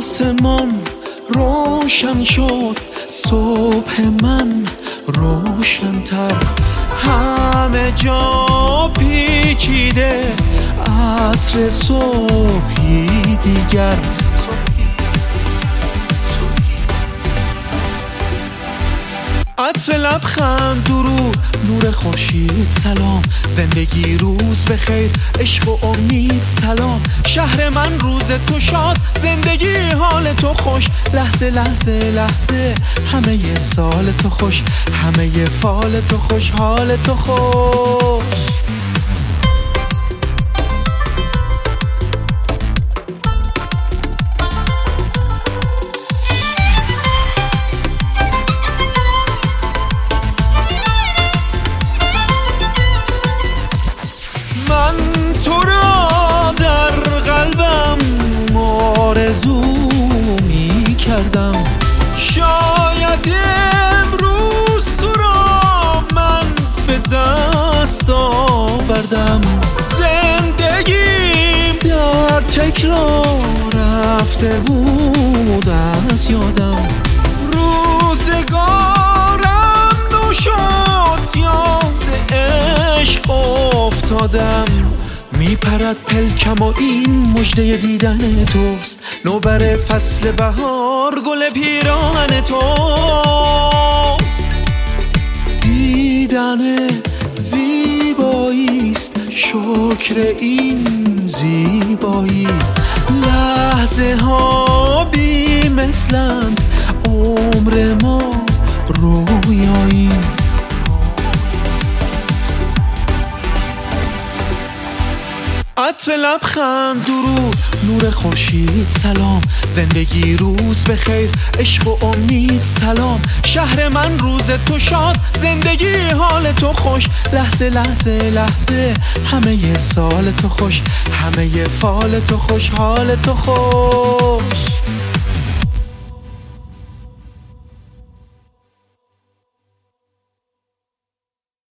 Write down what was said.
آسمان روشن شد صبح من روشنتر. همه جا پیچیده عطر صبحی دیگر. عطر لبخند درود نور خورشید سلام. زندگی روز بخیر عشق و امید سلام. شهر من روز تو شاد زندگی حال تو خوش. لحظه لحظه لحظه همه سال تو خوش. همه فال تو خوش حال تو خوش. آرزو می کردم شاید امروز تو را من به دست آوردم. زندگیم در تکرار رفته بود از یادم. روزگارم نو شد یاد عشق افتادم. میپرد پلکم و این مجده دیدن توست. نوبر فصل بهار گل پیراهن توست. دیدن زیبایی است شکر این زیبایی. لحظه ها بی عطر لبخند درود نور خورشید سلام. زندگی روز بخیر عشق و امید سلام. شهر من روز تو شاد زندگی حال تو خوش. لحظه لحظه لحظه همه سال تو خوش. همه فال تو خوش حال تو خوش.